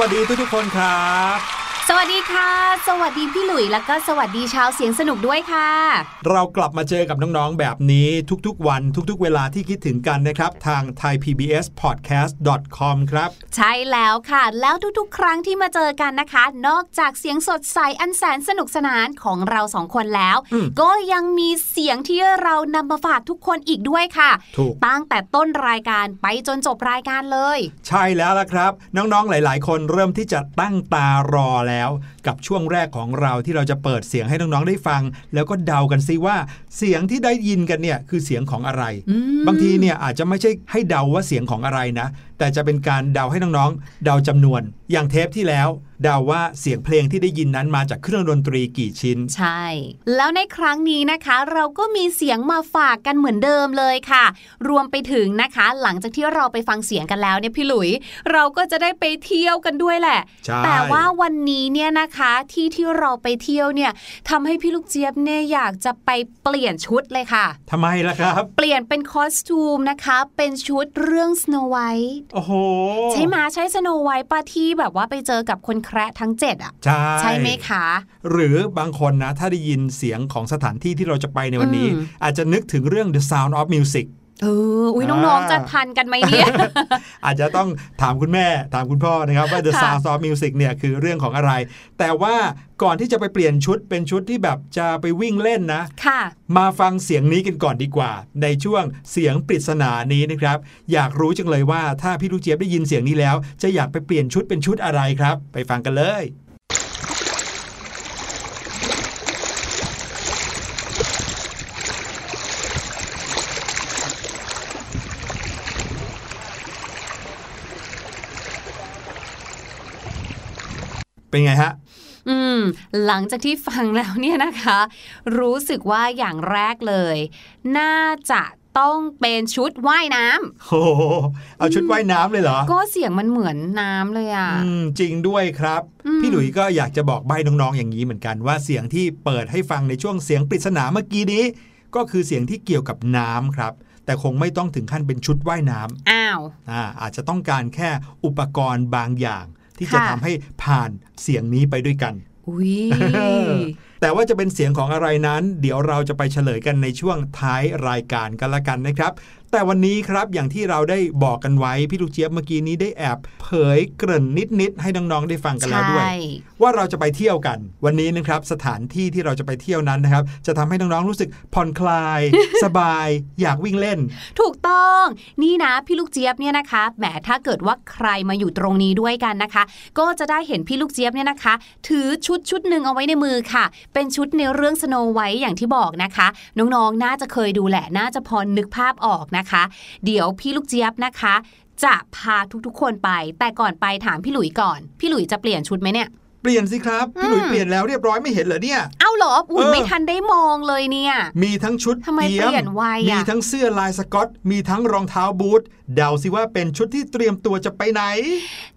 วัสดีครับสวัสดีทุกทุกคนครับ สวัสดีค่ะ สวัสดีพี่หลุยแล้วก็สวัสดีชาวเสียงสนุกด้วยค่ะ เรากลับมาเจอกับน้องๆแบบนี้ทุกๆ วันทุกๆ เวลาที่คิดถึงกันนะครับ ทาง thaipbspodcast.com ครับ ใช่แล้วค่ะ แล้วทุกๆ ครั้งที่มาเจอกันนะคะ นอกจากเสียงสดใสอันแสนสนุกสนานของเราสองคนแล้วอืมก็ยังมีเสียงที่เรานำมาฝากทุกคนอีกด้วยค่ะถูกตั้งแต่ต้นรายการไปจนจบรายการเลย ใช่แล้วล่ะครับ น้องๆหลาย ๆ คนเริ่มที่จะตั้งตารอแล้วกับช่วงแรกของเราที่เราจะเปิดเสียงให้น้องๆได้ฟัง แล้วก็เดากันซิว่าเสียงที่ได้ยินกันเนี่ยคือเสียงของอะไรอืมบางทีเนี่ยอาจจะไม่ใช่ให้เดาว่าเสียงของอะไรนะ แต่จะเป็นการเดาให้น้องๆ เดาจำนวน อย่างเทปที่แล้ว เดาว่าเสียงเพลงที่ได้ยินนั้นมาจากเครื่องดนตรีกี่ชิ้น ใช่ แล้วในครั้งนี้นะคะ เราก็มีเสียงมาฝากกันเหมือนเดิมเลยค่ะ รวมไปถึงนะคะ หลังจากที่เราไปฟังเสียงกันแล้วเนี่ยพี่หลุย เราก็จะได้ไปเที่ยวกันด้วยแหละใช่แต่ว่าวันนี้เนี่ยนะคะที่ที่เราไปเที่ยวเนี่ยทำให้พี่ลูกเจี๊ยบเนี่ยอยากจะไปเปลี่ยนชุดเลยค่ะทำไมล่ะครับ เปลี่ยนเป็นคอสตูมนะคะ เป็นชุดเรื่อง Snow White โอ้โหใช่ไหมใช่สโนไวท์ป้าที่แบบว่าไปเจอกับคนแคระทั้งเจ็ดอะใช่ใช่ไหมคะ หรือบางคนนะ ถ้าได้ยินเสียงของสถานที่ที่เราจะไปในวันนี้อืมอาจจะนึกถึงเรื่อง The Sound of Music เอออุ้ยอ่าน้องๆจะทันกันไหมเนี่ย อาจจะต้องถามคุณแม่ถามคุณพ่อนะครับ ว่า The ค่ะ Sound of Music เนี่ยคือเรื่องของอะไร แต่ว่าก่อนที่จะไปเปลี่ยนชุดเป็นชุดที่แบบจะไปวิ่งเล่นนะค่ะ มาฟังเสียงนี้กันก่อนดีกว่า ในช่วงเสียงปริศนานี้นะครับ อยากรู้จังเลยว่าถ้าพี่ลูกเจี๊ยบได้ยินเสียงนี้แล้ว จะอยากไปเปลี่ยนชุดเป็นชุดอะไรครับ ไปฟังกันเลย เป็นไงฮะอืมหลังจากที่ฟังแล้วเนี่ยนะคะ รู้สึกว่าอย่างแรกเลย น่าจะต้องเป็นชุดว่ายน้ำโอ้โหเอาชุดว่ายน้ำเลยเหรอ ก็เสียงมันเหมือนน้ำเลยอะอืมจริงด้วยครับอืมพี่หลุยส์ก็อยากจะบอกใบ้น้องๆอย่างนี้เหมือนกันว่าเสียงที่เปิดให้ฟังในช่วงเสียงปริศนาเมื่อกี้นี้ ก็คือเสียงที่เกี่ยวกับน้ำครับ แต่คงไม่ต้องถึงขั้นเป็นชุดว่ายน้ำอ้าวอ่าอาจจะต้องการแค่อุปกรณ์บางอย่าง ที่จะค่ะทำให้ผ่านเสียงนี้ไปด้วยกันอุ้ยแต่ว่าจะเป็นเสียงของอะไรนั้น เดี๋ยวเราจะไปเฉลยกันในช่วงท้ายรายการกันละกันนะครับ แต่วันนี้ครับอย่างที่เราได้บอกกันไว้ พี่ลูกเจี๊ยบเมื่อกี้นี้ได้แอบเผยเกริ่นนิดๆให้น้องๆได้ฟังกันแล้วด้วยใช่ว่าเราจะไปเที่ยวกัน วันนี้นะครับสถานที่ที่เราจะไปเที่ยวนั้นนะครับ จะทำให้น้องๆรู้สึกผ่อนคลาย สบาย อยากวิ่งเล่น ถูกต้อง นี่นะพี่ลูกเจี๊ยบเนี่ยนะคะแหมถ้าเกิดว่าใครมาอยู่ตรงนี้ด้วยกันนะคะ ก็จะได้เห็นพี่ลูกเจี๊ยบเนี่ยนะคะ ถือชุดชุดหนึ่งเอาไว้ในมือค่ะ เป็นชุดในเรื่องสโนไวท์อย่างที่บอกนะคะ น้องๆน่าจะเคยดูแหละน่าจะพอนึกภาพออกนะคะ เดี๋ยวพี่ลูกเจี๊ยบนะคะ จะพาทุกๆคนไป แต่ก่อนไปถามพี่หลุยก่อน พี่หลุยจะเปลี่ยนชุดไหมเนี่ย เปลี่ยนสิครับ พี่หลุยอืมเปลี่ยนแล้วเรียบร้อยไม่เห็นเหรอเนี่ย เอ้าเหรออุ่นเออไม่ทันได้มองเลยเนี่ย มีทั้งชุดทำไมเทียเปลี่ยนไวอะมีทั้งเสื้อลายสก๊อต มีทั้งรองเท้าบูทเดาสิว่าเป็นชุดที่เตรียมตัวจะไปไหน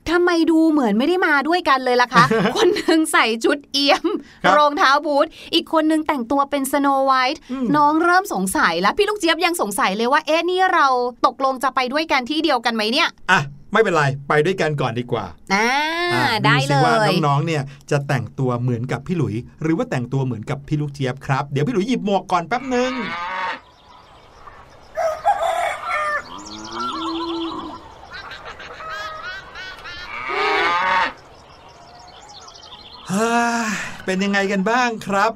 ทำไมดูเหมือนไม่ได้มาด้วยกันเลยล่ะคะ คนหนึ่งใส่ชุดเอี้ยมครับรองเท้าบูทอีกคนหนึ่งแต่งตัวเป็นสโนไวท์อืมน้องเริ่มสงสัยแล้วพี่ลูกเจี๊ยบยังสงสัยเลยว่าเอ๊ะนี่เราตกลงจะไปด้วยกันที่เดียวกันไหมเนี่ยอะ ไม่เป็นไร ไปด้วยกันก่อนดีกว่าอ่าอะได้สิเลว่ายน้องๆ เนี่ยจะแต่งตัวเหมือนกับพี่หลุย หรือว่าแต่งตัวเหมือนกับพี่ลูกเจี๊ยบครับ เดี๋ยวพี่หลุยหยิบหมวกก่อนแป๊บหนึ่งฮ่าเป็นยังไงกันบ้างครับ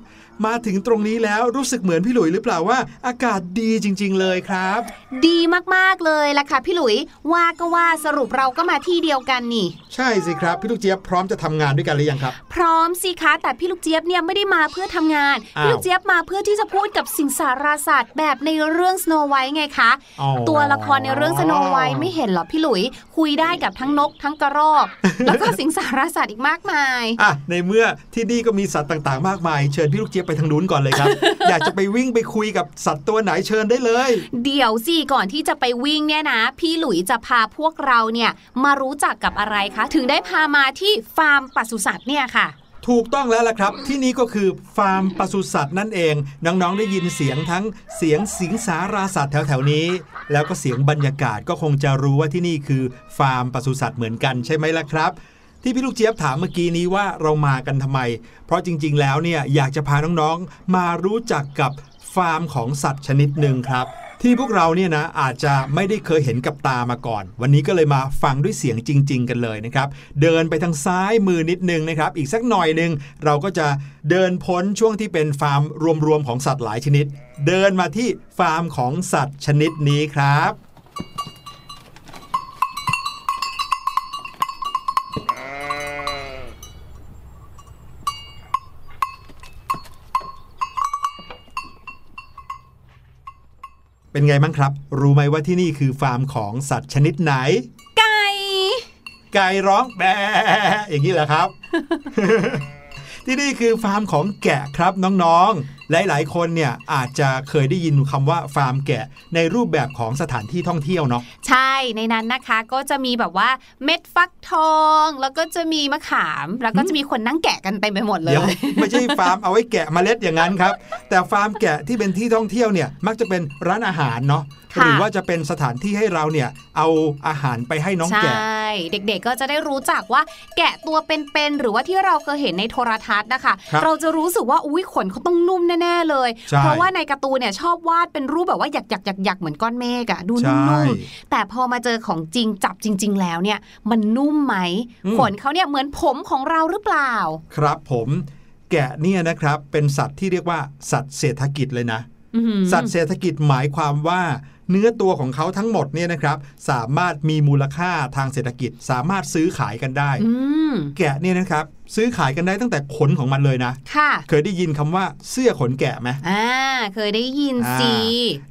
มาถึงตรงนี้แล้วรู้สึกเหมือนพี่หลุยหรือเปล่าว่า อากาศดีจริง ๆ เลยครับ ดีมากๆเลยล่ะค่ะพี่หลุยว่าก็ว่าสรุปเราก็มาที่เดียวกันนี่ ใช่สิครับพี่ลูกเจี๊ยบพร้อมจะทำงานด้วยกันหรือยังครับ พร้อมสิคะแต่พี่ลูกเจี๊ยบเนี่ยไม่ได้มาเพื่อทำงานอ้าวพี่ลูกเจี๊ยบมาเพื่อที่จะพูดกับสิงสาราสัตว์แบบในเรื่อง Snow White ไงคะอ๋อตัวละครในเรื่อง Snow White ไม่เห็นเหรอพี่หลุย คุยได้กับทั้งนกทั้งกระรอก แล้วก็สิงสาราสัตว์อีกมากมายอะในเมื่อที่นี่ก็มีสัตว์ต่างๆ มากมาย เชิญพี่ลูกเจี๊ยบไปทางนู้นก่อนเลยครับ อยากจะไปวิ่งไปคุยกับสัตว์ตัวไหนเชิญได้เลย เดี๋ยวสิก่อนที่จะไปวิ่งเนี่ยนะ พี่หลุยจะพาพวกเราเนี่ยมารู้จักกับอะไรคะ ถึงได้พามาที่ฟาร์มปศุสัตว์เนี่ยค่ะถูกต้องแล้วล่ะครับ ที่นี่ก็คือฟาร์มปศุสัตว์นั่นเอง น้องๆได้ยินเสียงทั้งเสียงสิงสาราสัตว์แถวๆนี้ แล้วก็เสียงบรรยากาศก็คงจะรู้ว่าที่นี่คือฟาร์มปศุสัตว์เหมือนกันใช่ไหมล่ะครับ ที่พี่ลูกเจี๊ยบถามเมื่อกี้นี้ว่าเรามากันทำไม เพราะจริง ๆ แล้วเนี่ยอยากจะพาน้องๆ มารู้จักกับฟาร์มของสัตว์ชนิดหนึ่งครับ ที่พวกเราเนี่ยนะอาจจะไม่ได้เคยเห็นกับตามาก่อน วันนี้ก็เลยมาฟังด้วยเสียงจริง ๆ กันเลยนะครับ เดินไปทางซ้ายมือนิดนึงนะครับ อีกสักหน่อยหนึ่งเราก็จะเดินพ้นช่วงที่เป็นฟาร์มรวมๆของสัตว์หลายชนิด เดินมาที่ฟาร์มของสัตว์ชนิดนี้ครับ เป็นไงบ้างครับ รู้ไหมว่าที่นี่คือฟาร์มของสัตว์ชนิดไหน ไก่ ไก่ร้องแบะอย่างนี้เหรอครับ ที่นี่คือฟาร์มของแกะครับน้องๆ หลายๆ คนเนี่ยอาจจะเคยได้ยินคำว่าฟาร์มแกะในรูปแบบของสถานที่ท่องเที่ยวเนาะใช่ในนั้นนะคะก็จะมีแบบว่าเม็ดฟักทอง แล้วก็จะมีมะขาม แล้วก็จะมีคนนั่งแกะกันเต็มไปหมดเลเดี๋ยวยไม่ใช่ฟาร์มเอาไว้แกะเมล็ดอย่างนั้นครับ แต่ฟาร์มแกะที่เป็นที่ท่องเที่ยวเนี่ยมักจะเป็นร้านอาหารเนาะค่ะหรือว่าจะเป็นสถานที่ให้เราเนี่ยเอาอาหารไปให้น้องใช่แกะ เด็กๆก็จะได้รู้จักว่าแกะตัวเป็นๆหรือว่าที่เราเคยเห็นในโทรทัศน์นะคะครับเราจะรู้สึกว่าอุ้ยขนเขาต้องนุ่มแน่ๆเลยใช่เพราะว่าในการ์ตูนเนี่ยชอบวาดเป็นรูปแบบว่าหยักหยักหยักหยักๆๆๆเหมือนก้อนเมฆอะดูใช่นุ่มๆแต่พอมาเจอของจริงจับจริง ๆ แล้วเนี่ยมันนุ่มไหมอืมขนเขาเนี่ยเหมือนผมของเราหรือเปล่า ครับผมแกะเนี่ยนะครับเป็นสัตว์ที่เรียกว่าสัตว์เศรษฐกิจเลยนะอื้อหือ สัตว์เศรษฐกิจหมายความว่าเนื้อตัวของเขาทั้งหมดเนี่ยนะครับ สามารถมีมูลค่าทางเศรษฐกิจ สามารถซื้อขายกันได้อืมแกะเนี่ยนะครับ ซื้อขายกันได้ตั้งแต่ขนของมันเลยนะค่ะเคยได้ยินคำว่าเสื้อขนแกะไหมอ่าเคยได้ยินอ่าสิ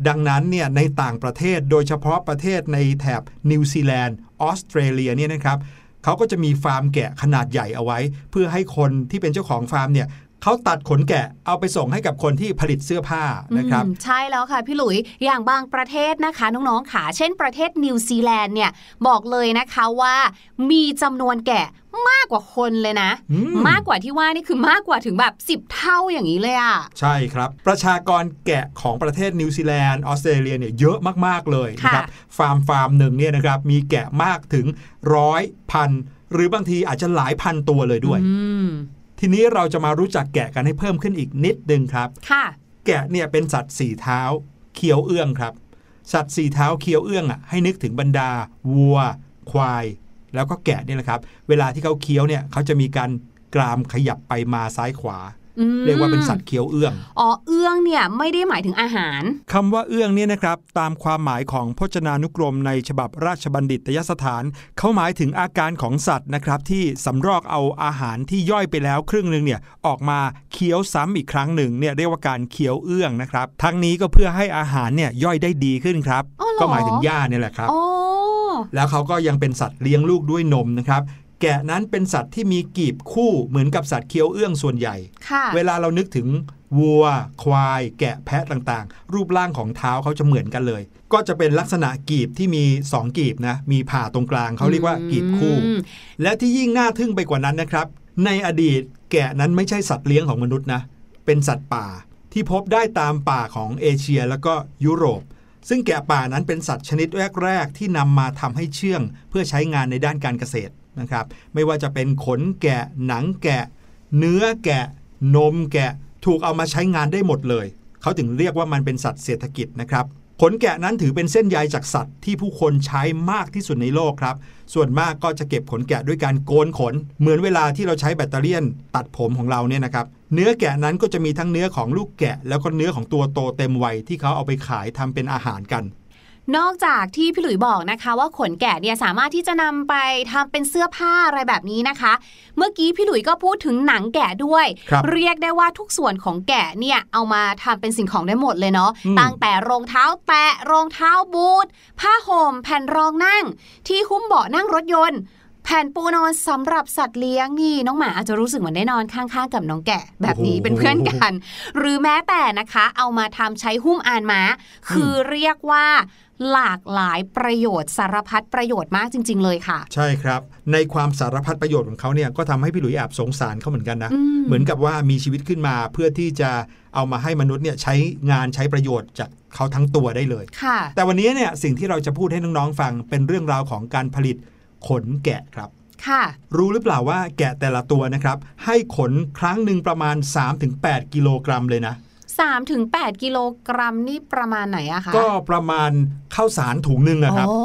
ดังนั้นเนี่ยในต่างประเทศโดยเฉพาะประเทศในแถบนิวซีแลนด์ออสเตรเลียเนี่ยนะครับเขาก็จะมีฟาร์มแกะขนาดใหญ่เอาไว้ เพื่อให้คนที่เป็นเจ้าของฟาร์มเนี่ย เขาตัดขนแกะเอาไปส่งให้กับคนที่ผลิตเสื้อผ้านะครับอืมใช่แล้วค่ะพี่หลุยอย่างบางประเทศนะคะน้องๆค่ะเช่นประเทศนิวซีแลนด์เนี่ยบอกเลยนะคะว่ามีจำนวนแกะมากกว่าคนเลยนะอืมมากกว่าที่ว่านี่คือมากกว่าถึงแบบ 10 เท่าอย่างนี้เลยอะใช่ครับ ประชากรแกะของประเทศนิวซีแลนด์ออสเตรเลียเนี่ยเยอะมากๆเลยนะครับฟาร์มฟาร์มหนึ่งเนี่ยนะครับมีแกะมากถึงร้อยพันหรือบางทีอาจจะหลายพันตัวเลยด้วยอืม ทีนี้เราจะมารู้จักแกะกันให้เพิ่มขึ้นอีกนิดนึงครับค่ะ แกะเนี่ยเป็นสัตว์สี่เท้าเคี้ยวเอื้องครับ สัตว์สี่เท้าเคี้ยวเอื้องอะให้นึกถึงบรรดา วัว ควาย แล้วก็แกะเนี่ยแหละครับ เวลาที่เขาเคี้ยวเนี่ยเขาจะมีการกรามขยับไปมาซ้ายขวาอืม เรียกว่าเป็นสัตว์เคี้ยวเอื้อง อ๋อเอื้องเนี่ยไม่ได้หมายถึงอาหารคำว่าเอื้องเนี่ยนะครับตามความหมายของพจนานุกรมในฉบับราชบัณฑิตยสถาน เขาหมายถึงอาการของสัตว์นะครับที่สำรอกเอาอาหารที่ย่อยไปแล้วครึ่งหนึ่งเนี่ยออกมาเคี้ยวซ้ำอีกครั้งหนึ่งเนี่ยเรียกว่าการเคี้ยวเอื้องนะครับ ทั้งนี้ก็เพื่อให้อาหารเนี่ยย่อยได้ดีขึ้นครับอ๋อเหรอก็หมายถึงหญ้าเนี่ยแหละครับอ๋อแล้วเขาก็ยังเป็นสัตว์เลี้ยงลูกด้วยนมนะครับ แกะนั้นเป็นสัตว์ที่มีกีบคู่เหมือนกับสัตว์เคี้ยวเอื้องส่วนใหญ่ค่ะเวลาเรานึกถึงวัว ควาย แกะแพะต่างๆ รูปร่างของเท้าเขาจะเหมือนกันเลย ก็จะเป็นลักษณะกีบที่มี 2 กีบนะ มีผ่าตรงกลางเขาเรียกว่ากีบคู่อืมและที่ยิ่งน่าทึ่งไปกว่านั้นนะครับ ในอดีตแกะนั้นไม่ใช่สัตว์เลี้ยงของมนุษย์นะ เป็นสัตว์ป่าที่พบได้ตามป่าของเอเชียแล้วก็ยุโรป ซึ่งแกะป่านั้นเป็นสัตว์ชนิดแรก ๆ ที่นำมาทำให้เชื่อง เพื่อใช้งานในด้านการเกษตร นะครับ ไม่ว่าจะเป็นขนแกะ หนังแกะ เนื้อแกะ นมแกะ ถูกเอามาใช้งานได้หมดเลย เขาถึงเรียกว่ามันเป็นสัตว์เศรษฐกิจนะครับ ขนแกะนั้นถือเป็นเส้นใยจากสัตว์ที่ผู้คนใช้มากที่สุดในโลกครับ ส่วนมากก็จะเก็บขนแกะด้วยการโกนขน เหมือนเวลาที่เราใช้แบตเตอรี่ตัดผมของเราเนี่ยนะครับ เนื้อแกะนั้นก็จะมีทั้งเนื้อของลูกแกะ แล้วก็เนื้อของตัวโตเต็มวัยที่เขาเอาไปขายทำเป็นอาหารกัน นอกจากที่พี่หลุยบอกนะคะว่าขนแกะเนี่ยสามารถที่จะนำไปทำเป็นเสื้อผ้าอะไรแบบนี้นะคะ เมื่อกี้พี่หลุยก็พูดถึงหนังแกะด้วยครับเรียกได้ว่าทุกส่วนของแกะเนี่ยเอามาทำเป็นสิ่งของได้หมดเลยเนาะอืมตั้งแต่รองเท้าแตะรองเท้าบูทผ้าห่มแผ่นรองนั่ง ที่หุ้มเบาะนั่งรถยนต์แผ่นปูนอนสำหรับสัตว์เลี้ยงนี่น้องหมาอาจจะรู้สึกเหมือนได้นอนข้างๆกับน้องแกะ แบบนี้โอ้โหเป็นเพื่อนกัน หรือแม้แต่นะคะ เอามาทำใช้หุ้มอานม้า คือเรียกว่า หลากหลายประโยชน์สารพัดประโยชน์มากจริง ๆ เลยค่ะ ใช่ครับ ในความสารพัดประโยชน์ของเขาเนี่ยก็ทำให้พี่หลุยแอบสงสารเขาเหมือนกันนะอืมเหมือนกับว่ามีชีวิตขึ้นมาเพื่อที่จะเอามาให้มนุษย์เนี่ยใช้งานใช้ประโยชน์จากเขาทั้งตัวได้เลยค่ะแต่วันนี้เนี่ยสิ่งที่เราจะพูดให้น้องๆฟังเป็นเรื่องราวของการผลิตขนแกะครับค่ะ รู้หรือเปล่าว่าแกะแต่ละตัวนะครับ ให้ขนครั้งหนึ่งประมาณ 3-8 กิโลกรัมเลยนะ 3ถึง8กิโลกรัมนี่ประมาณไหนอะคะ ก็ประมาณข้าวสารถุงหนึ่งอะครับอ๋อ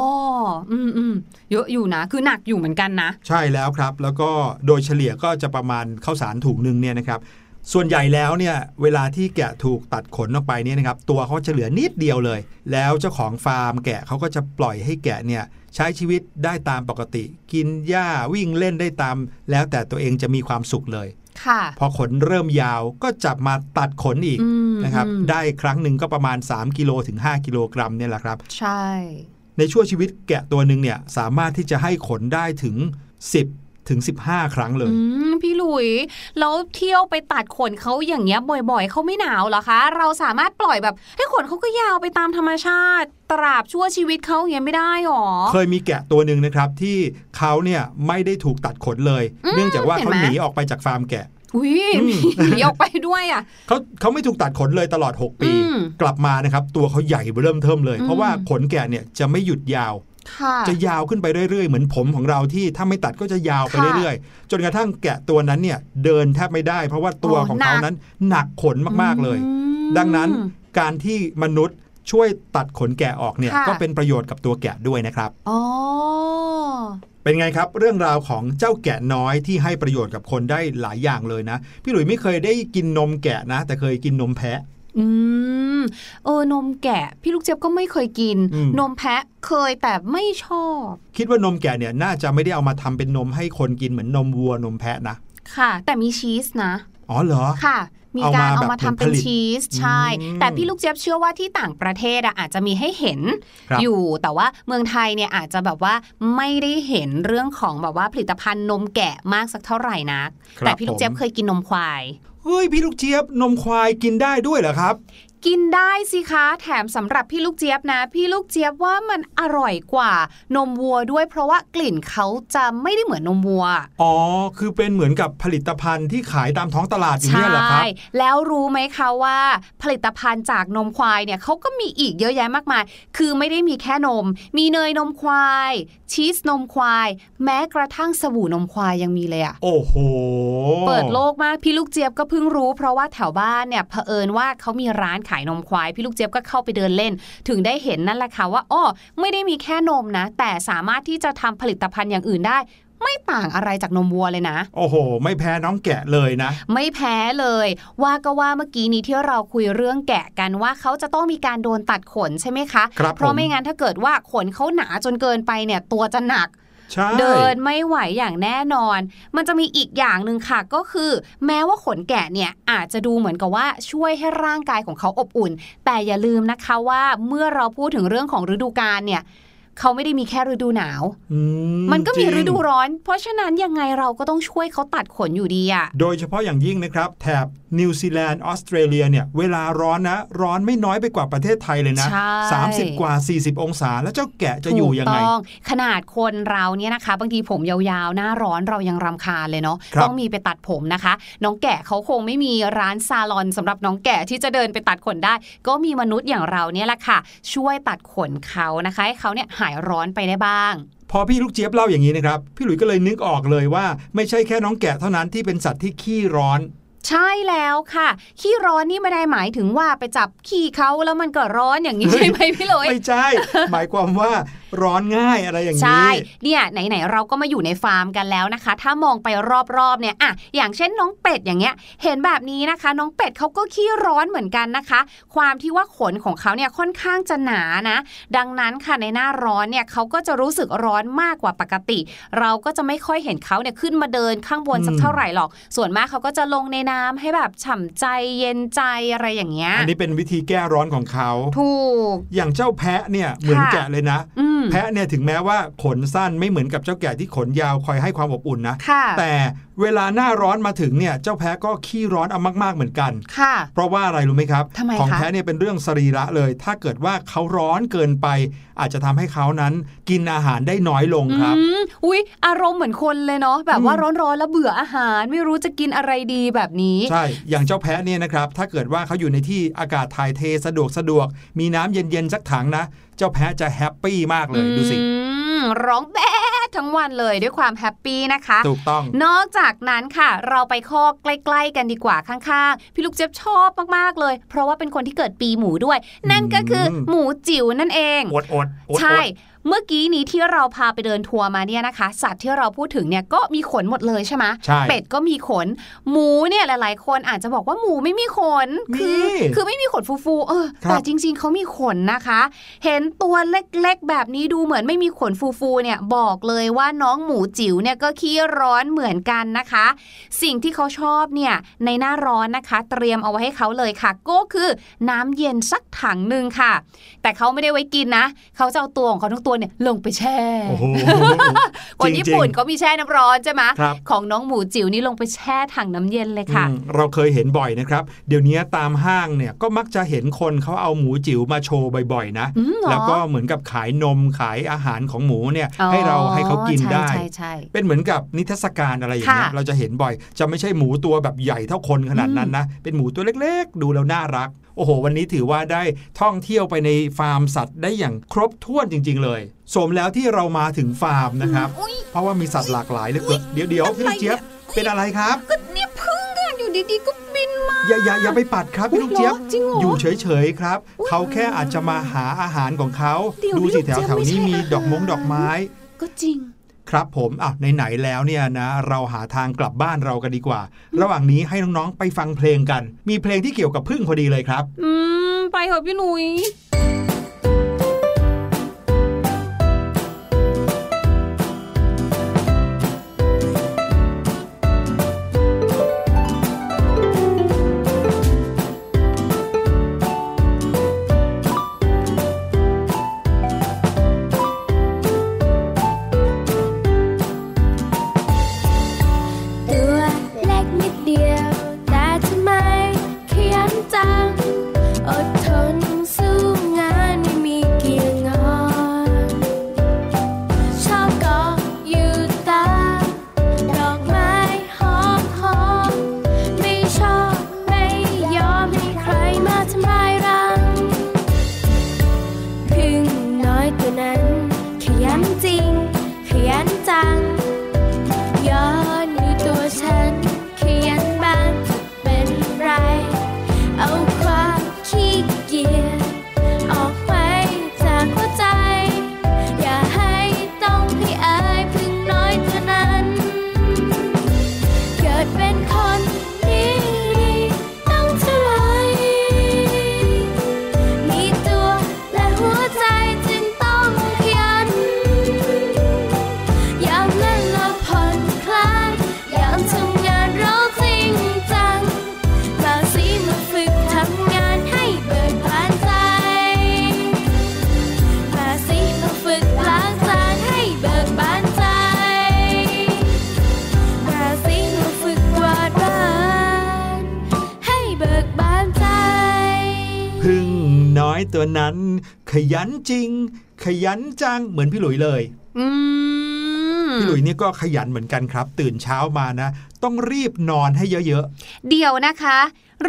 อืมอืมเยอะอยู่นะ คือหนักอยู่เหมือนกันนะ ใช่แล้วครับ แล้วก็โดยเฉลี่ยก็จะประมาณข้าวสารถุงหนึ่งเนี่ยนะครับส่วนใหญ่แล้วเนี่ยเวลาที่แกะถูกตัดขนออกไปเนี่ยนะครับตัวเขาจะเหลือนิดเดียวเลย แล้วเจ้าของฟาร์มแกะเขาก็จะปล่อยให้แกะเนี่ยใช้ชีวิตได้ตามปกติ กินหญ้าวิ่งเล่นได้ตาม แล้วแต่ตัวเองจะมีความสุขเลยค่ะ พอขนเริ่มยาวก็จับมาตัดขนอีกอืมนะครับอืมได้ครั้งหนึ่งก็ประมาณ 3 กิโลถึง 5 กิโลกรัมเนี่ยแหละครับ ใช่ ในช่วงชีวิตแกะตัวหนึ่งเนี่ยสามารถที่จะให้ขนได้ถึง 10 ถึง 15 ครั้งเลยอืมพี่หลุย แล้วเที่ยวไปตัดขนเขาอย่างเงี้ยบ่อยๆ เขาไม่หนาวเหรอคะ เราสามารถปล่อยแบบให้ขนเขาก็ยาวไปตามธรรมชาติ ตราบชั่วชีวิตเขาอย่างเงี้ยไม่ได้หรอ เคยมีแกะตัวหนึ่งนะครับที่เขาเนี่ยไม่ได้ถูกตัดขนเลยอืมเนื่องจากว่าเห็นเขาไหมหนีออกไปจากฟาร์มแกะอุ้ยอืมหนีออกไปด้วยอะเขาเขาไม่ถูกตัดขนเลยตลอด 6 ปีอืมกลับมานะครับ ตัวเขาใหญ่เริ่มเทิมเลยอืมเพราะว่าขนแกะเนี่ยจะไม่หยุดยาวค่ะ จะยาวขึ้นไปเรื่อยๆ เหมือนผมของเราที่ถ้าไม่ตัดก็จะยาวไปค่ะเรื่อยๆ จนกระทั่งแกะตัวนั้นเนี่ยเดินแทบไม่ได้ เพราะว่าตัวโอ้ของเขาหนักนั้นหนักขนมากๆเลยอืมดังนั้นการที่มนุษย์ช่วยตัดขนแกะออกเนี่ยค่ะก็เป็นประโยชน์กับตัวแกะด้วยนะครับอ๋อเป็นไงครับ เรื่องราวของเจ้าแกะน้อยที่ให้ประโยชน์กับคนได้หลายอย่างเลยนะ พี่หลุยไม่เคยได้กินนมแกะนะ แต่เคยกินนมแพะ อืมเออนมแกะ พี่ลูกเจี๊ยบก็ไม่เคยกินอืมนมแพะเคยแต่ไม่ชอบ คิดว่านมแกะเนี่ยน่าจะไม่ได้เอามาทำเป็นนมให้คนกินเหมือนนมวัวนมแพะนะ ค่ะ แต่มีชีสนะ อ๋อเหรอค่ะมีเอาการมาเอาแบบมาทำเหมือนเป็นผลิตชีสใช่อืมแต่พี่ลูกเจี๊ยบเชื่อว่าที่ต่างประเทศอะอาจจะมีให้เห็นครับอยู่แต่ว่าเมืองไทยเนี่ยอาจจะแบบว่าไม่ได้เห็นเรื่องของแบบว่าผลิตภัณฑ์นมแกะมากสักเท่าไหร่นักครับแต่พี่ลูกเจี๊ยบผมเคยกินนมควาย เฮ้ยพี่ลูกเจี๊ยบนมควายกินได้ด้วยเหรอครับ กินได้สิคะ แถมสำหรับพี่ลูกเจี๊ยบนะ พี่ลูกเจี๊ยบว่ามันอร่อยกว่านมวัวด้วยเพราะว่ากลิ่นเขาจะไม่ได้เหมือนนมวัว อ๋อ คือเป็นเหมือนกับผลิตภัณฑ์ที่ขายตามท้องตลาดอย่างนี้ยเหรอครับแล้วรู้ไหมคะว่า ผลิตภัณฑ์จากนมควายเนี่ยเขาก็มีอีกเยอะแยะมากมาย คือไม่ได้มีแค่นม มีเนยนมควาย ชีสนมควาย แม้กระทั่งสบู่นมควายยังมีเลยอะโอ้โห เปิดโลกมากพี่ลูกเจี๊ยบก็เพิ่งรู้ เพราะว่าแถวบ้านเนี่ยเผอิญว่าเขามีร้านขายนมควาย พี่ลูกเจี๊ยบก็เข้าไปเดินเล่น ถึงได้เห็นนั่นแหละค่ะว่าอ้อไม่ได้มีแค่นมนะ แต่สามารถที่จะทำผลิตภัณฑ์อย่างอื่นได้ไม่ต่างอะไรจากนมวัวเลยนะ โอ้โห ไม่แพ้น้องแกะเลยนะ ไม่แพ้เลย ว่าก็ว่าเมื่อกี้นี้ที่เราคุยเรื่องแกะกันว่าเขาจะต้องมีการโดนตัดขนใช่ไหมคะครับเพราะผมไม่งั้นถ้าเกิดว่าขนเขาหนาจนเกินไปเนี่ยตัวจะหนักใช่ เดินไม่ไหวอย่างแน่นอน มันจะมีอีกอย่างหนึ่งค่ะ ก็คือ แม้ว่าขนแกะเนี่ยอาจจะดูเหมือนกับว่าช่วยให้ร่างกายของเขาอบอุ่น แต่อย่าลืมนะคะว่าเมื่อเราพูดถึงเรื่องของฤดูกาลเนี่ย เขาไม่ได้มีแค่ฤดูหนาวอืมันก็มีจงฤดูร้อน เพราะฉะนั้นยังไงเราก็ต้องช่วยเขาตัดขนอยู่ดีอะโดยเฉพาะอย่างยิ่งนะครับ แถบนิวซีแลนด์ออสเตรเลียเนี่ย เวลาร้อนนะ ร้อนไม่น้อยไปกว่าประเทศไทยเลยนะใช่30 กว่า 40 องศา แล้วเจ้าแกะจะอยู่ยังไงถูกต้องขนาดคนเราเนี่ยนะคะ บางทีผมยาวๆ หน้าร้อนเรายังรำคาญเลยเนาะครับต้องมีไปตัดผมนะคะ น้องแกะเขาคงไม่มีร้านซาลอนสำหรับน้องแกะที่จะเดินไปตัดขนได้ ก็มีมนุษย์อย่างเราเนี่ยแหละค่ะ ช่วยตัดขนเขานะคะให้เขาเนี่ยหายร้อนไปได้บ้าง พอพี่ลูกเจี๊ยบเล่าอย่างนี้นะครับ พี่หลุยส์ก็เลยนึกออกเลยว่า ไม่ใช่แค่น้องแกะเท่านั้นที่เป็นสัตว์ที่ขี้ร้อนใช่แล้วค่ะ ขี้ร้อนนี่ไม่ได้หมายถึงว่าไปจับขี้เขาแล้วมันก็ร้อนอย่างนี้เฮ้ยใช่ไหมพี่เลยไม่ใช่ หมายความว่า ร้อนง่ายอะไรอย่างใช่นี้เนี่ยไหนๆเราก็มาอยู่ในฟาร์มกันแล้วนะคะ ถ้ามองไปรอบๆเนี่ยอะอย่างเช่นน้องเป็ดอย่างเงี้ย เห็นแบบนี้นะคะ น้องเป็ดเขาก็ขี้ร้อนเหมือนกันนะคะ ความที่ว่าขนของเขาเนี่ยค่อนข้างจะหนานะ ดังนั้นค่ะในหน้าร้อนเนี่ยเขาก็จะรู้สึกร้อนมากกว่าปกติ เราก็จะไม่ค่อยเห็นเขาเนี่ยขึ้นมาเดินข้างบนสักอืมเท่าไหร่หรอก ส่วนมากเขาก็จะลงในน้ำให้แบบฉ่ำใจเย็นใจอะไรอย่างเงี้ย อันนี้เป็นวิธีแก้ร้อนของเขา ถูก อย่างเจ้าแพะเนี่ยเหมือนค่ะแกะเลยนะอืมแพะเนี่ยถึงแม้ว่าขนสั้นไม่เหมือนกับเจ้าแกะที่ขนยาวคอยให้ความอบอุ่นนะค่ะแต่เวลาหน้าร้อนมาถึงเนี่ยเจ้าแพะก็ขี้ร้อนเอามากๆเหมือนกัน ค่ะ เพราะว่าอะไรรู้ไหมครับทำไมของคะแพะเนี่ยเป็นเรื่องสรีระเลย ถ้าเกิดว่าเขาร้อนเกินไป อาจจะทำให้เขานั้นกินอาหารได้น้อยลงครับอืมอุ๊ยอารมณ์เหมือนคนเลยเนาะแบบว่าอืมร้อนๆแล้วเบื่ออาหาร ไม่รู้จะกินอะไรดีแบบนี้ ใช่ อย่างเจ้าแพะเนี่ยนะครับ ถ้าเกิดว่าเขาอยู่ในที่อากาศถ่ายเทสะดวกสะดวก มีน้ำเย็นๆสักถังนะ เจ้าแพะจะแฮปปี้มากเลยดูสิอืมันร้องแบ๊ด ทั้งวันเลยด้วยความแฮปปี้นะคะ ถูกต้อง นอกจากนั้นค่ะ เราไปข้อใกล้ ๆ กันดีกว่าข้างๆ พี่ลูกเจี๊ยบชอบมากๆเลย เพราะว่าเป็นคนที่เกิดปีหมูด้วย นั่นก็คือหมูจิ๋วนั่นเองอู๊ดอู๊ดอู๊ดใช่ เมื่อกี้นี้ที่เราพาไปเดินทัวร์มาเนี่ยนะคะ สัตว์ที่เราพูดถึงเนี่ยก็มีขนหมดเลยใช่ไหมใช่เป็ดก็มีขน หมูเนี่ยหลาย ๆ คนอาจจะบอกว่าหมูไม่มีขนมีคือคือไม่มีขนฟูๆเออครับแต่จริง ๆเขามีขนนะคะ เห็นตัวเล็กๆ แบบนี้ดูเหมือนไม่มีขนฟูๆเนี่ยบอกเลยว่าน้องหมูจิ๋วเนี่ยก็ขี้ร้อนเหมือนกันนะคะ สิ่งที่เขาชอบเนี่ยในหน้าร้อนนะคะ เตรียมเอาไว้ให้เขาเลยค่ะ ก็คือน้ำเย็นสักถังหนึ่งค่ะ แต่เขาไม่ได้ไว้กินนะเขาจะเอาตัวของเขาทั้งตัวเนี่ยลงไปแช่โอ้โหคนจริงๆญี่ปุ่นเขามีแช่น้ำร้อนใช่ไหมครับของน้องหมูจิ๋วนี่ลงไปแช่ถังน้ำเย็นเลยค่ะอืมเราเคยเห็นบ่อยนะครับ เดี๋ยวนี้ตามห้างเนี่ยก็มักจะเห็นคนเขาเอาหมูจิ๋วมาโชว์บ่อยๆ นะอืมเหรอแล้วก็เหมือนกับขายนมขายอาหารของหมูเนี่ยให้เราให้เขากินได้ใช่ใช่ใช่เป็นเหมือนกับนิทรรศการอะไรอย่างเงี้ยค่ะเราจะเห็นบ่อย จะไม่ใช่หมูตัวแบบใหญ่เท่าคนขนาดนั้นนะ เป็นหมูตัวเล็กๆ ดูแล้วน่ารัก โอ้โห วันนี้ถือว่าได้ท่องเที่ยวไปในฟาร์มสัตว์ได้อย่างครบถ้วนจริง ๆ เลย สมแล้วที่เรามาถึงฟาร์มนะครับอุ๊ยเพราะว่ามีสัตว์หลากหลายเหลยเกินเดี๋ยวเดี๋ยวพี่ลูกเจี๊ยบเป็นอะไรครับก็เนี่ยพึ่งอะอยู่ดีๆก็บินมาอย่าอย่าอย่าไปปัดครับพี่ลูกเจี๊ยบอุ๊ยเหรอจริงเหรออยู่เฉยๆครับ เขาแค่อาจจะมาหาอาหารของเขาเดี๋ยวดูสิพี่แถลูวกเจี๊ยบแถวนี้ไม่ใช่มีอาหารดอกมงดอกไม้ ก็จริง ครับผมอะไหนๆแล้วเนี่ยนะเราหาทางกลับบ้านเรากันดีกว่า ระหว่างนี้ให้น้องๆไปฟังเพลงกัน มีเพลงที่เกี่ยวกับพึ่งพอดีเลยครับ อืม ไปเถอะพี่หนุย ขยันจริง ขยันจังเหมือนพี่หลุยเลยอืมพี่หลุยเนี่ยก็ขยันเหมือนกันครับ ตื่นเช้ามานะ ต้องรีบนอนให้เยอะเดี๋ยวนะคะ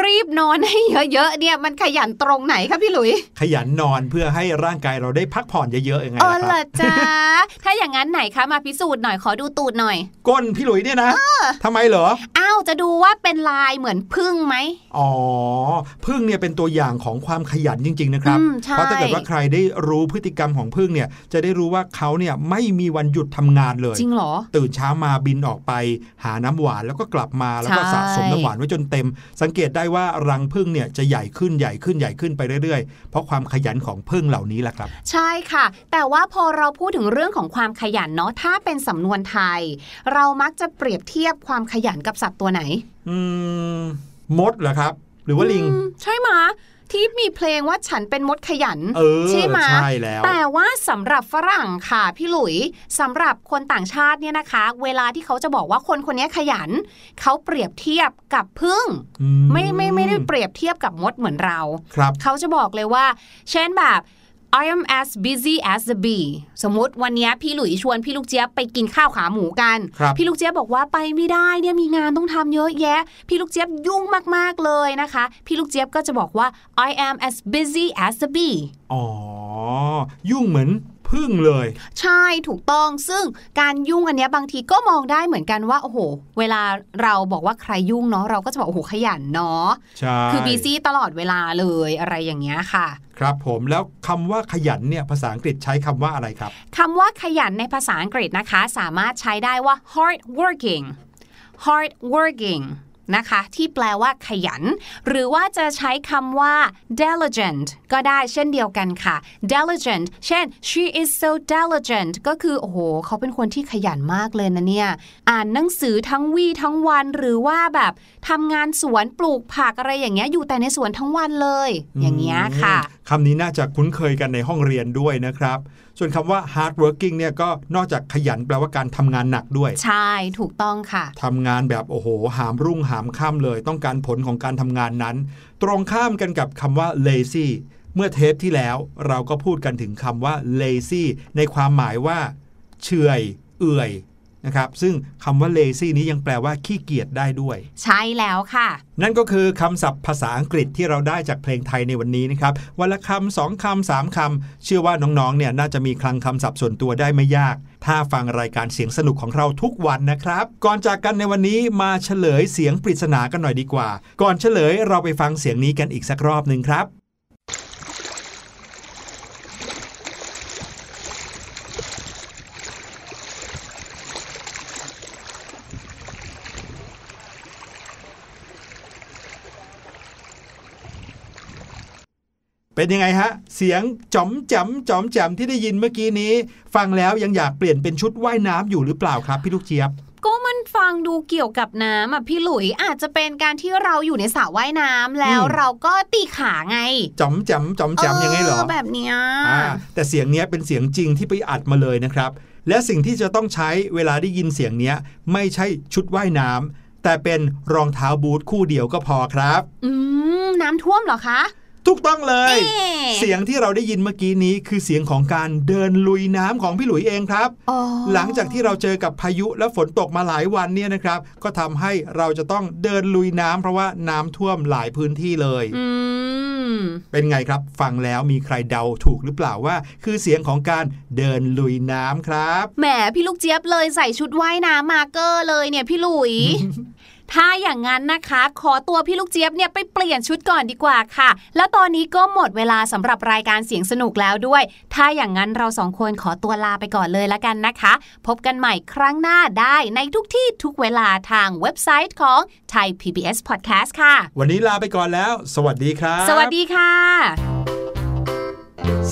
รีบนอนให้เยอะๆเนี่ยมันขยันตรงไหนคะพี่หลุยๆขยันนอนเพื่อให้ร่างกายเราได้พักผ่อนเยอะๆยังไงเออล่ะคเหรรัอบจ้า ถ้าอย่างนั้นไหนคะมาพิสูจน์หน่อยขอดูตูดหน่อย ก้นพี่หลุยเนี่ยนะทำไมเหรออ้าวจะดูว่าเป็นลายเหมือนพึ่งไหมอ๋อพึ่งเนี่ยเป็นตัวอย่างของความขยันจริง ๆ นะครับอืมใช่เพราะถ้าเกิดว่าใครได้รู้พฤติกรรมของพึ่งเนี่ยจะได้รู้ว่าเขาเนี่ยไม่มีวันหยุดทำงานเลยจริงเหรอตื่นเช้ามาบินออกไป หาน้ำหวานแล้วก็กลับมาแล้วก็ใช่สะสมน้ำหวานไว้จนเต็ม สังเกตได้ว่ารังพึ่งเนี่ยจะใหญ่ขึ้นใหญ่ขึ้นใหญ่ขึ้นไปเรื่อยๆ เพราะความขยันของพึ่งเหล่านี้แหละครับ ใช่ค่ะ แต่ว่าพอเราพูดถึงเรื่องของความขยันเนาะถ้าเป็นสำนวนไทย เรามักจะเปรียบเทียบความขยันกับสัตว์ตัวไหน อืมมดเหรอครับ หรือว่าลิงอืมใช่ไหมะที่มีเพลงว่าฉันเป็นมดขยันเออใช่ไหมใช่แล้วแต่ว่าสำหรับฝรั่งค่ะพี่หลุยสำหรับคนต่างชาติเนี่ยนะคะ เวลาที่เขาจะบอกว่าคนคนนี้ขยัน เขาเปรียบเทียบกับพึ่งอืไม่ไม่ไม่ได้เปรียบเทียบกับมดเหมือนเราครับเขาจะบอกเลยว่า เช่นแบบ I am as busy as the bee สมมติวันนี้พี่หลุยชวนพี่ลูกเจี๊ยบไปกินข้าวขาหมูกันครับพี่ลูกเจี๊ยบบอกว่าไปไม่ได้เนี่ยมีงานต้องทำเยอะแยะ พี่ลูกเจี๊ยบยุ่งมากๆเลยนะคะ พี่ลูกเจี๊ยบก็จะบอกว่า I am as busy as the bee อ๋อ ยุ่งเหมือนพึ่งเลย ใช่ถูกต้องซึ่งการยุ่งอันเนี้ยบางทีก็มองได้เหมือนกันว่า โอ้โห เวลาเราบอกว่าใครยุ่งเนาะเราก็จะบอกโอ้โหขยันเนาะใช่คือบีซี่ตลอดเวลาเลยอะไรอย่างเงี้ยค่ะ ครับผมแล้วคำว่าขยันเนี่ยภาษาอังกฤษใช้คำว่าอะไรครับคำว่าขยันในภาษาอังกฤษนะคะ สามารถใช้ได้ว่า hard working hard working นะคะที่แปลว่าขยัน หรือว่าจะใช้คำว่า diligent ก็ได้เช่นเดียวกันค่ะ diligent เช่น she is so diligent ก็คือโอ้โห เขาเป็นคนที่ขยันมากเลยนะเนี่ย อ่านหนังสือทั้งวี่ทั้งวันหรือว่าแบบทำงานสวนปลูกผักอะไรอย่างเงี้ยอยู่แต่ในสวนทั้งวันเลย อย่างเงี้ยค่ะ คำนี้น่าจะคุ้นเคยกันในห้องเรียนด้วยนะครับ ส่วนคำว่า hard working เนี่ยก็นอกจากขยันแปลว่าการทำงานหนักด้วย ใช่ถูกต้องค่ะทำงานแบบโอ้โห หามรุ่งหามค่ำเลย ต้องการผลของการทำงานนั้น ตรงข้ามกันกับคำว่า lazy เมื่อเทปที่แล้วเราก็พูดกันถึงคำว่า lazy ในความหมายว่า เฉอยเอื่อย นะครับซึ่งคำว่า lazy นี้ยังแปลว่าขี้เกียจได้ด้วย ใช่แล้วค่ะ นั่นก็คือคำศัพท์ภาษาอังกฤษที่เราได้จากเพลงไทยในวันนี้นะครับวันละคำสองคำสามคำเชื่อว่าน้องๆเนี่ยน่าจะมีคลังคำศัพท์ส่วนตัวได้ไม่ยาก ถ้าฟังรายการเสียงสนุกของเราทุกวันนะครับ ก่อนจากกันในวันนี้มาเฉลยเสียงปริศนากันหน่อยดีกว่า ก่อนเฉลยเราไปฟังเสียงนี้กันอีกสักรอบหนึ่งครับ เป็นยังไงฮะ เสียงจ๋อมแจ๋มจ๋อมแจ๋มที่ได้ยินเมื่อกี้นี้ ฟังแล้วยังอยากเปลี่ยนเป็นชุดว่ายน้ำอยู่หรือเปล่าครับพี่ลูกเจี๊ยบก็มันฟังดูเกี่ยวกับน้ำอะพี่หลุยอาจจะเป็นการที่เราอยู่ในสระว่ายน้ำแล้วอืมเราก็ตีขาไงจ๋อมแจ๋มจ๋อมแจ๋มยังไงเหรอแบบเนี้ยอ่าแต่เสียงเนี้ยเป็นเสียงจริงที่ไปอัดมาเลยนะครับ และสิ่งที่จะต้องใช้เวลาได้ยินเสียงเนี้ยไม่ใช่ชุดว่ายน้ำแต่เป็นรองเท้าบูทคู่เดียวก็พอครับ อืมน้ำท่วมเหรอคะ ถูกต้องเลยเอ๊ะเสียงที่เราได้ยินเมื่อกี้นี้คือเสียงของการเดินลุยน้ำของพี่หลุยเองครับอ๋อหลังจากที่เราเจอกับพายุและฝนตกมาหลายวันเนี่ยนะครับ ก็ทำให้เราจะต้องเดินลุยน้ำเพราะว่าน้ำท่วมหลายพื้นที่เลยอืมเป็นไงครับ ฟังแล้วมีใครเดาถูกหรือเปล่าว่า คือเสียงของการเดินลุยน้ำครับแหมพี่ลูกเจี๊ยบเลยใส่ชุดว่ายน้ำมาเกอร์เลยเนี่ยพี่หลุย ถ้าอย่างนั้นนะคะ ขอตัวพี่ลูกเจี๊ยบเนี่ยไปเปลี่ยนชุดก่อนดีกว่าค่ะ แล้วตอนนี้ก็หมดเวลาสำหรับรายการเสียงสนุกแล้วด้วย ถ้าอย่างนั้นเราสองคนขอตัวลาไปก่อนเลยละกันนะคะ พบกันใหม่ครั้งหน้าได้ในทุกที่ทุกเวลาทางเว็บไซต์ของ Thai PBS Podcast ค่ะ วันนี้ลาไปก่อนแล้ว สวัสดีครับ สวัสดีค่ะ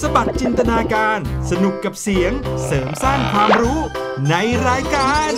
สบัดจินตนาการ สนุกกับเสียงเสริมสร้างความรู้ในรายการ